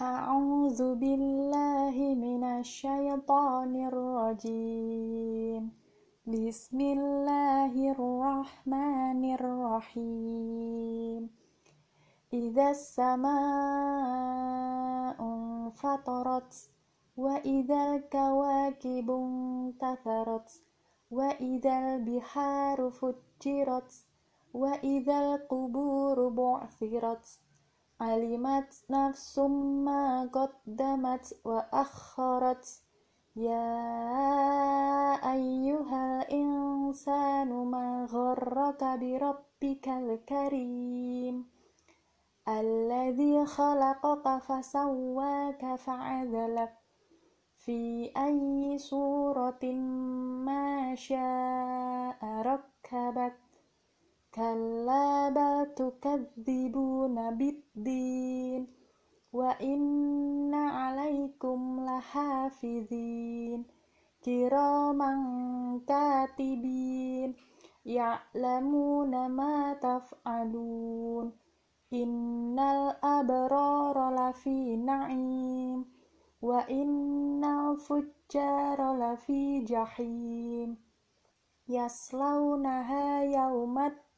أعوذ بالله من الشيطان الرجيم. بسم الله الرحمن الرحيم. إذا السماء انفطرت وإذا الكواكب انتثرت وإذا البحار فجرت وإذا القبور بعثرت علمت نفس ما قدمت وأخرت. يا أيها الإنسان ما غرك بربك الكريم؟ الذي خلقك فسواك فعدلك في أي صورة ما شاء ركبك. كلا بل تكذبون بالدين وإن عليكم لحافظين كراما كاتبين يعلمون ما تفعلون إن الأبرار لفي نعيم وإن الفجار لفي جحيم يصلونها يوم الدين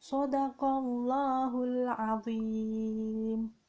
صدق الله العظيم.